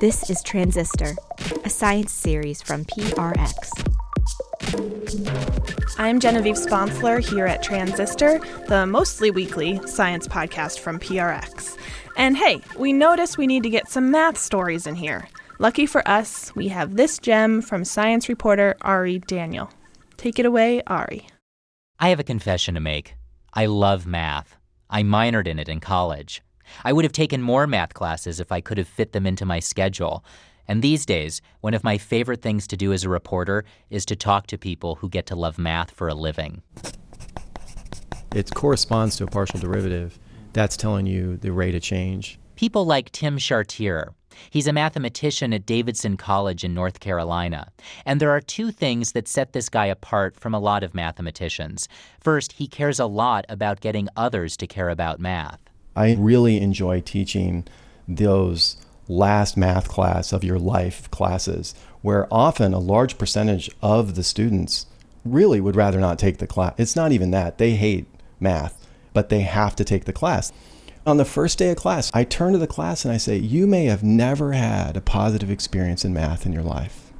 This is Transistor, a science series from PRX. I'm Genevieve Sponsler here at Transistor, the mostly weekly science podcast from PRX. And hey, we notice we need to get some math stories in here. Lucky for us, we have this gem from science reporter Ari Daniel. Take it away, Ari. I have a confession to make. I love math. I minored in it in college. I would have taken more math classes if I could have fit them into my schedule. And these days, one of my favorite things to do as a reporter is to talk to people who get to love math for a living. It corresponds to a partial derivative. That's telling you the rate of change. People like Tim Chartier. He's a mathematician at Davidson College in North Carolina. And there are two things that set this guy apart from a lot of mathematicians. First, he cares a lot about getting others to care about math. I really enjoy teaching those last math class of your life classes, where often a large percentage of the students really would rather not take the class. It's not even that. They hate math, but they have to take the class. On the first day of class, I turn to the class and I say, You may have never had a positive experience in math in your life.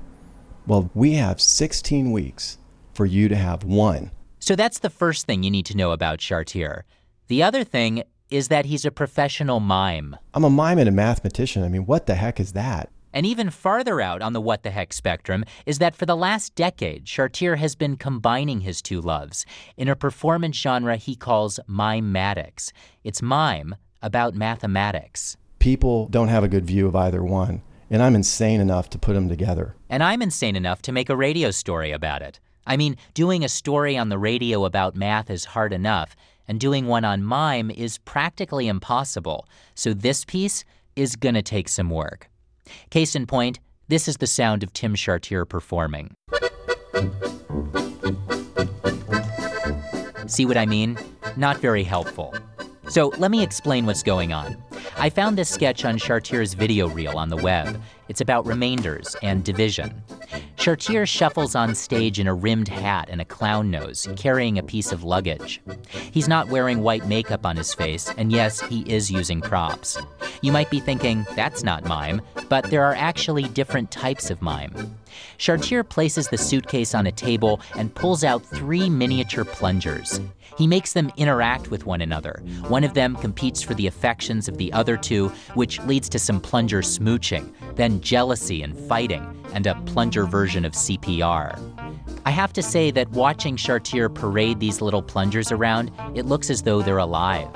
Well, we have 16 weeks for you to have one. So that's the first thing you need to know about Chartier. The other thing is that he's a professional mime. I'm a mime and a mathematician. I mean, what the heck is that? And even farther out on the what the heck spectrum is that for the last decade, Chartier has been combining his two loves in a performance genre he calls mimatics. It's mime about mathematics. People don't have a good view of either one, and I'm insane enough to put them together. And I'm insane enough to make a radio story about it. I mean, doing a story on the radio about math is hard enough, and doing one on mime is practically impossible. So this piece is gonna take some work. Case in point, this is the sound of Tim Chartier performing. See what I mean? Not very helpful. So let me explain what's going on. I found this sketch on Chartier's video reel on the web. It's about remainders and division. Chartier shuffles on stage in a rimmed hat and a clown nose, carrying a piece of luggage. He's not wearing white makeup on his face, and yes, he is using props. You might be thinking, that's not mime, but there are actually different types of mime. Chartier places the suitcase on a table and pulls out three miniature plungers. He makes them interact with one another. One of them competes for the affections of the other two, which leads to some plunger smooching, then jealousy and fighting, and a plunger version of CPR. I have to say that watching Chartier parade these little plungers around, it looks as though they're alive.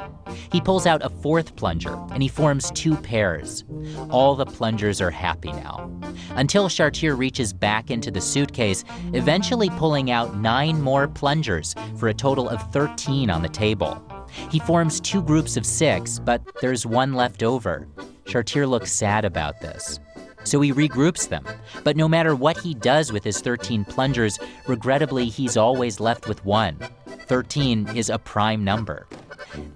He pulls out a fourth plunger and he forms two pairs. All the plungers are happy now. Until Chartier reaches back into the suitcase, eventually pulling out nine more plungers for a total of 13 on the table. He forms two groups of six, but there's one left over. Chartier looks sad about this. So he regroups them. But no matter what he does with his 13 plungers, regrettably, he's always left with one. 13 is a prime number.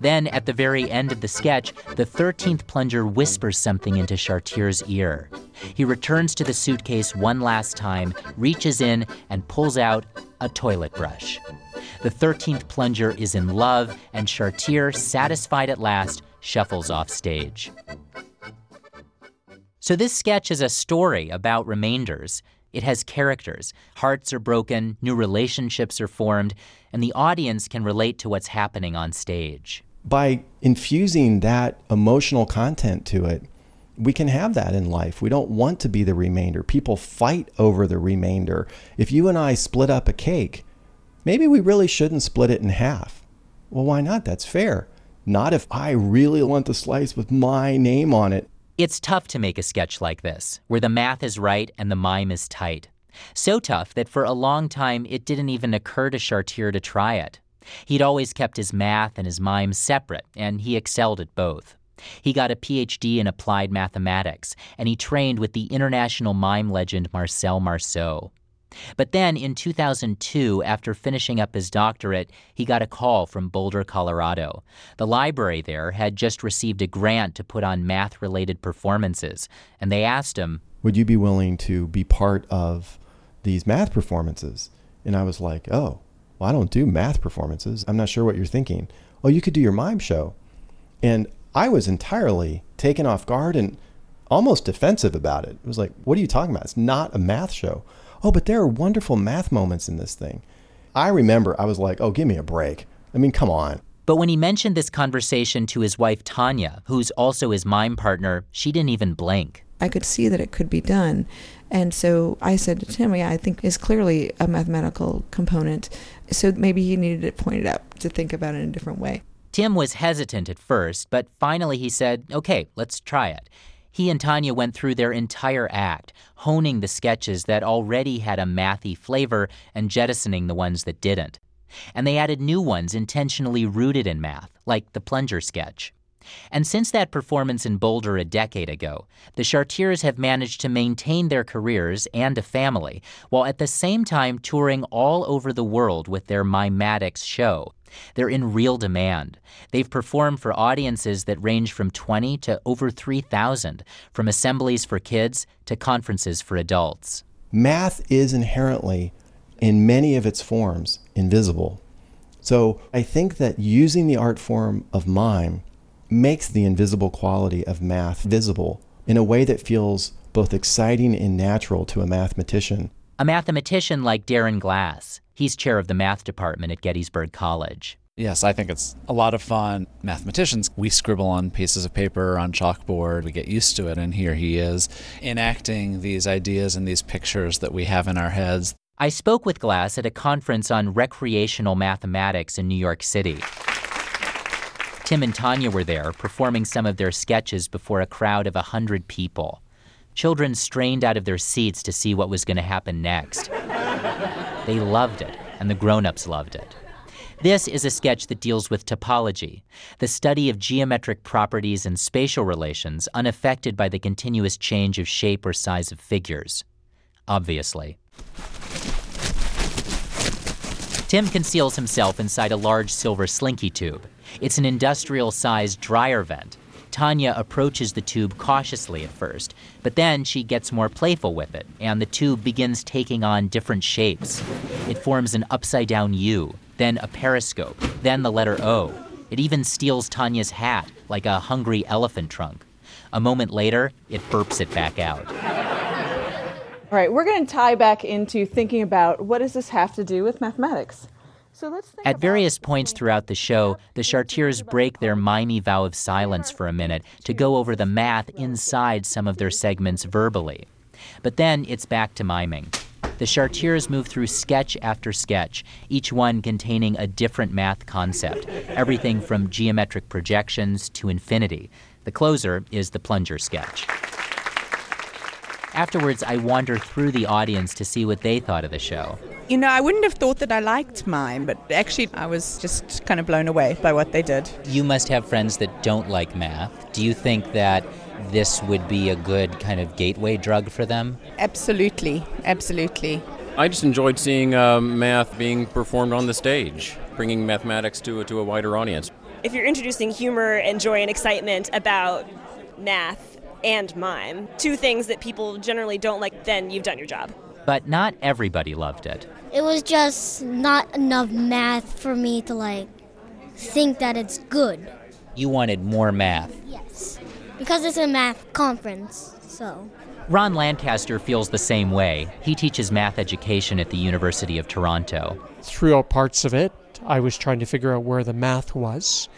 Then, at the very end of the sketch, the 13th plunger whispers something into Chartier's ear. He returns to the suitcase one last time, reaches in, and pulls out a toilet brush. The 13th plunger is in love, and Chartier, satisfied at last, shuffles off stage. So, this sketch is a story about remainders. It has characters. Hearts are broken, new relationships are formed, and the audience can relate to what's happening on stage. By infusing that emotional content to it, we can have that in life. We don't want to be the remainder. People fight over the remainder. If you and I split up a cake, maybe we really shouldn't split it in half. Well, why not? That's fair. Not if I really want the slice with my name on it. It's tough to make a sketch like this, where the math is right and the mime is tight. So tough that for a long time it didn't even occur to Chartier to try it. He'd always kept his math and his mime separate, and he excelled at both. He got a PhD in applied mathematics, and he trained with the international mime legend Marcel Marceau. But then in 2002, after finishing up his doctorate, he got a call from Boulder, Colorado. The library there had just received a grant to put on math related performances, and they asked him, Would you be willing to be part of these math performances? And I was like, Oh, well, I don't do math performances. I'm not sure what you're thinking. Oh, you could do your mime show. And I was entirely taken off guard and almost defensive about it. It was like, what are you talking about? It's not a math show. Oh, but there are wonderful math moments in this thing. I remember I was like, oh, give me a break. I mean, come on. But when he mentioned this conversation to his wife Tanya, who's also his mime partner, she didn't even blink. I could see that it could be done. And so I said to Tim, yeah, I think is clearly a mathematical component. So maybe he needed it pointed out to think about it in a different way. Tim was hesitant at first, but finally he said, okay, let's try it. He and Tanya went through their entire act, honing the sketches that already had a mathy flavor and jettisoning the ones that didn't. And they added new ones intentionally rooted in math, like the plunger sketch. And since that performance in Boulder a decade ago, the Chartiers have managed to maintain their careers and a family, while at the same time touring all over the world with their Mimatics show. They're in real demand. They've performed for audiences that range from 20 to over 3,000, from assemblies for kids to conferences for adults. Math is inherently, in many of its forms, invisible. So I think that using the art form of mime makes the invisible quality of math visible in a way that feels both exciting and natural to a mathematician. A mathematician like Darren Glass. He's chair of the math department at Gettysburg College. Yes, I think it's a lot of fun. Mathematicians, we scribble on pieces of paper, on chalkboard, we get used to it, and here he is enacting these ideas and these pictures that we have in our heads. I spoke with Glass at a conference on recreational mathematics in New York City. Tim and Tanya were there, performing some of their sketches before a crowd of a hundred people. Children strained out of their seats to see what was going to happen next. They loved it, and the grown ups loved it. This is a sketch that deals with topology, the study of geometric properties and spatial relations unaffected by the continuous change of shape or size of figures. Obviously. Tim conceals himself inside a large silver slinky tube. It's an industrial sized dryer vent. Tanya approaches the tube cautiously at first, but then she gets more playful with it, and the tube begins taking on different shapes. It forms an upside down U, then a periscope, then the letter O. It even steals Tanya's hat, like a hungry elephant trunk. A moment later, it burps it back out. All right, we're going to tie back into thinking about what does this have to do with mathematics? So let's think At various points throughout the show, the Chartiers break their mimey vow of silence for a minute to go over the math inside some of their segments verbally. But then it's back to miming. The Chartiers move through sketch after sketch, each one containing a different math concept, everything from geometric projections to infinity. The closer is the plunger sketch. Afterwards, I wander through the audience to see what they thought of the show. You know, I wouldn't have thought that I liked mime, but actually, I was just kind of blown away by what they did. You must have friends that don't like math. Do you think that this would be a good kind of gateway drug for them? Absolutely, absolutely. I just enjoyed seeing um, math being performed on the stage, bringing mathematics to a, to a wider audience. if you're introducing humor and joy and excitement about math and mime, two things that people generally don't like, then you've done your job. But not everybody loved it. It was just not enough math for me to like think that it's good. You wanted more math. Yes. Because it's a math conference, so. Ron Lancaster feels the same way. He teaches math education at the University of Toronto. Throughout parts of it, I was trying to figure out where the math was,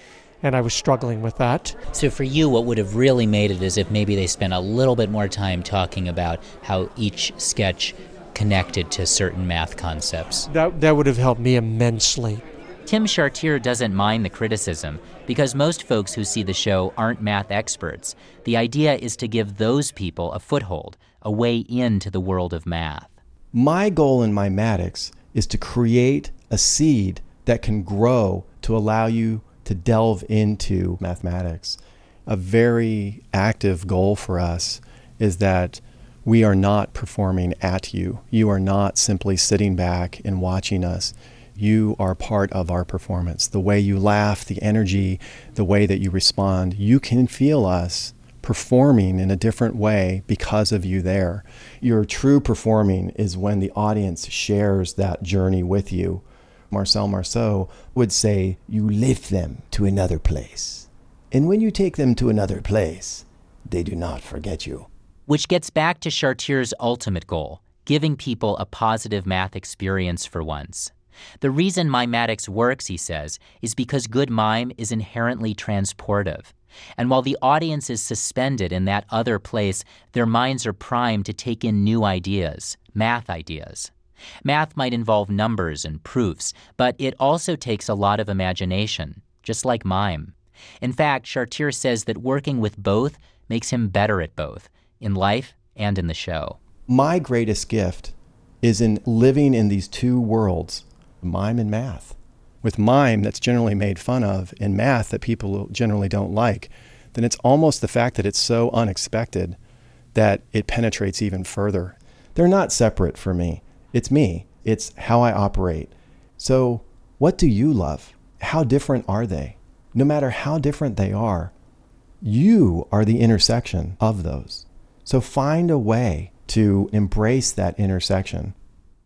and I was struggling with that. So, for you, what would have really made it is if maybe they spent a little bit more time talking about how each sketch connected to certain math concepts. That, that would have helped me immensely. Tim Chartier doesn't mind the criticism because most folks who see the show aren't math experts. The idea is to give those people a foothold, a way into the world of math. My goal in Mimatics is to create a seed that can grow to allow you to delve into mathematics. A very active goal for us is that we are not performing at you. You are not simply sitting back and watching us. You are part of our performance. The way you laugh, the energy, the way that you respond, you can feel us performing in a different way because of you there. Your true performing is when the audience shares that journey with you. Marcel Marceau would say, You lift them to another place. And when you take them to another place, they do not forget you. Which gets back to Chartier's ultimate goal giving people a positive math experience for once. The reason Mimetics works, he says, is because good mime is inherently transportive. And while the audience is suspended in that other place, their minds are primed to take in new ideas, math ideas. Math might involve numbers and proofs, but it also takes a lot of imagination, just like mime. In fact, Chartier says that working with both makes him better at both, in life and in the show. My greatest gift is in living in these two worlds, mime and math. With mime, that's generally made fun of, and math that people generally don't like, then it's almost the fact that it's so unexpected that it penetrates even further. They're not separate for me. It's me, it's how I operate. So, what do you love? How different are they? No matter how different they are, you are the intersection of those. So, find a way to embrace that intersection.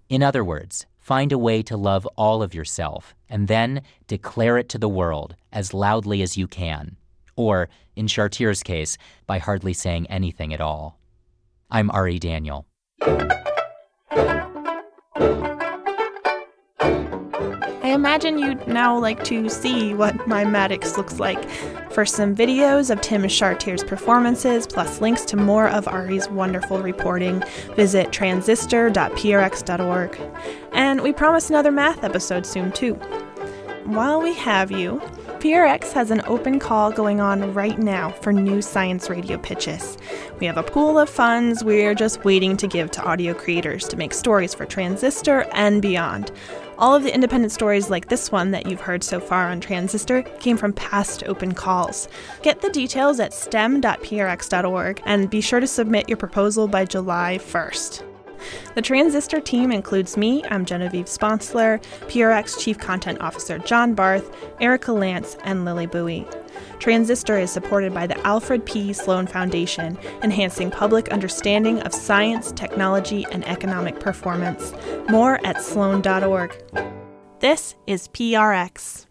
In other words, find a way to love all of yourself and then declare it to the world as loudly as you can. Or, in Chartier's case, by hardly saying anything at all. I'm Ari Daniel. Imagine you'd now like to see what Mimetics looks like. For some videos of Tim Chartier's performances, plus links to more of Ari's wonderful reporting, visit transistor.prx.org. And we promise another math episode soon, too. While we have you, PRX has an open call going on right now for new science radio pitches. We have a pool of funds we're just waiting to give to audio creators to make stories for Transistor and beyond. All of the independent stories like this one that you've heard so far on Transistor came from past open calls. Get the details at stem.prx.org and be sure to submit your proposal by July 1st. The Transistor team includes me, I'm Genevieve Sponsler, PRX Chief Content Officer John Barth, Erika Lantz, and Lily Bowie. Transistor is supported by the Alfred P. Sloan Foundation, enhancing public understanding of science, technology, and economic performance. More at sloan.org. This is PRX.